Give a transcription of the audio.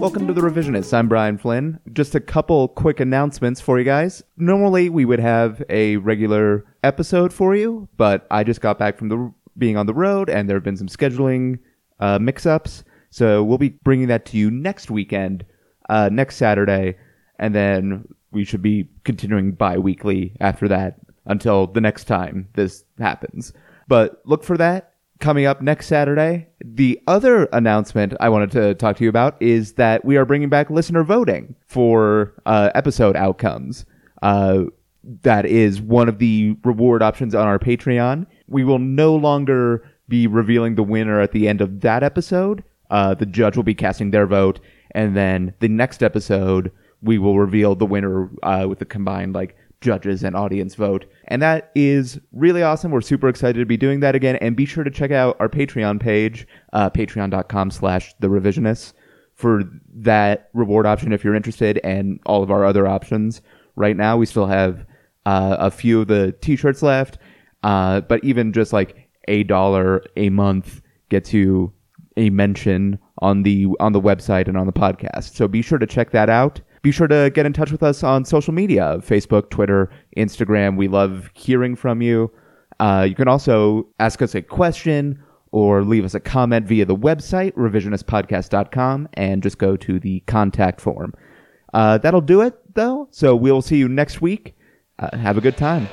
Welcome to the Revisionists. I'm Brian Flynn. Just a couple quick announcements for you guys. Normally, we would have a regular episode for you, but I just got back from the being on the road, and there have been some scheduling uh, mix-ups. So we'll be bringing that to you next weekend, uh, next Saturday, and then we should be continuing bi-weekly after that until the next time this happens. But look for that coming up next Saturday. The other announcement I wanted to talk to you about is that we are bringing back listener voting for uh, episode outcomes. Uh, that is one of the reward options on our Patreon. We will no longer be revealing the winner at the end of that episode. Uh, the judge will be casting their vote, and then the next episode we will reveal the winner uh, with the combined like judges and audience vote. And that is really awesome. We're super excited to be doing that again. And be sure to check out our Patreon page, uh, patreon.com slash the revisionists for that reward option if you're interested and all of our other options. Right now, we still have uh, a few of the t-shirts left. Uh, but even just like a dollar a month gets you a mention on the on the website and on the podcast. So be sure to check that out. Be sure to get in touch with us on social media Facebook, Twitter, Instagram. We love hearing from you. Uh, you can also ask us a question or leave us a comment via the website, revisionistpodcast.com, and just go to the contact form. Uh, that'll do it, though. So we'll see you next week. Uh, have a good time.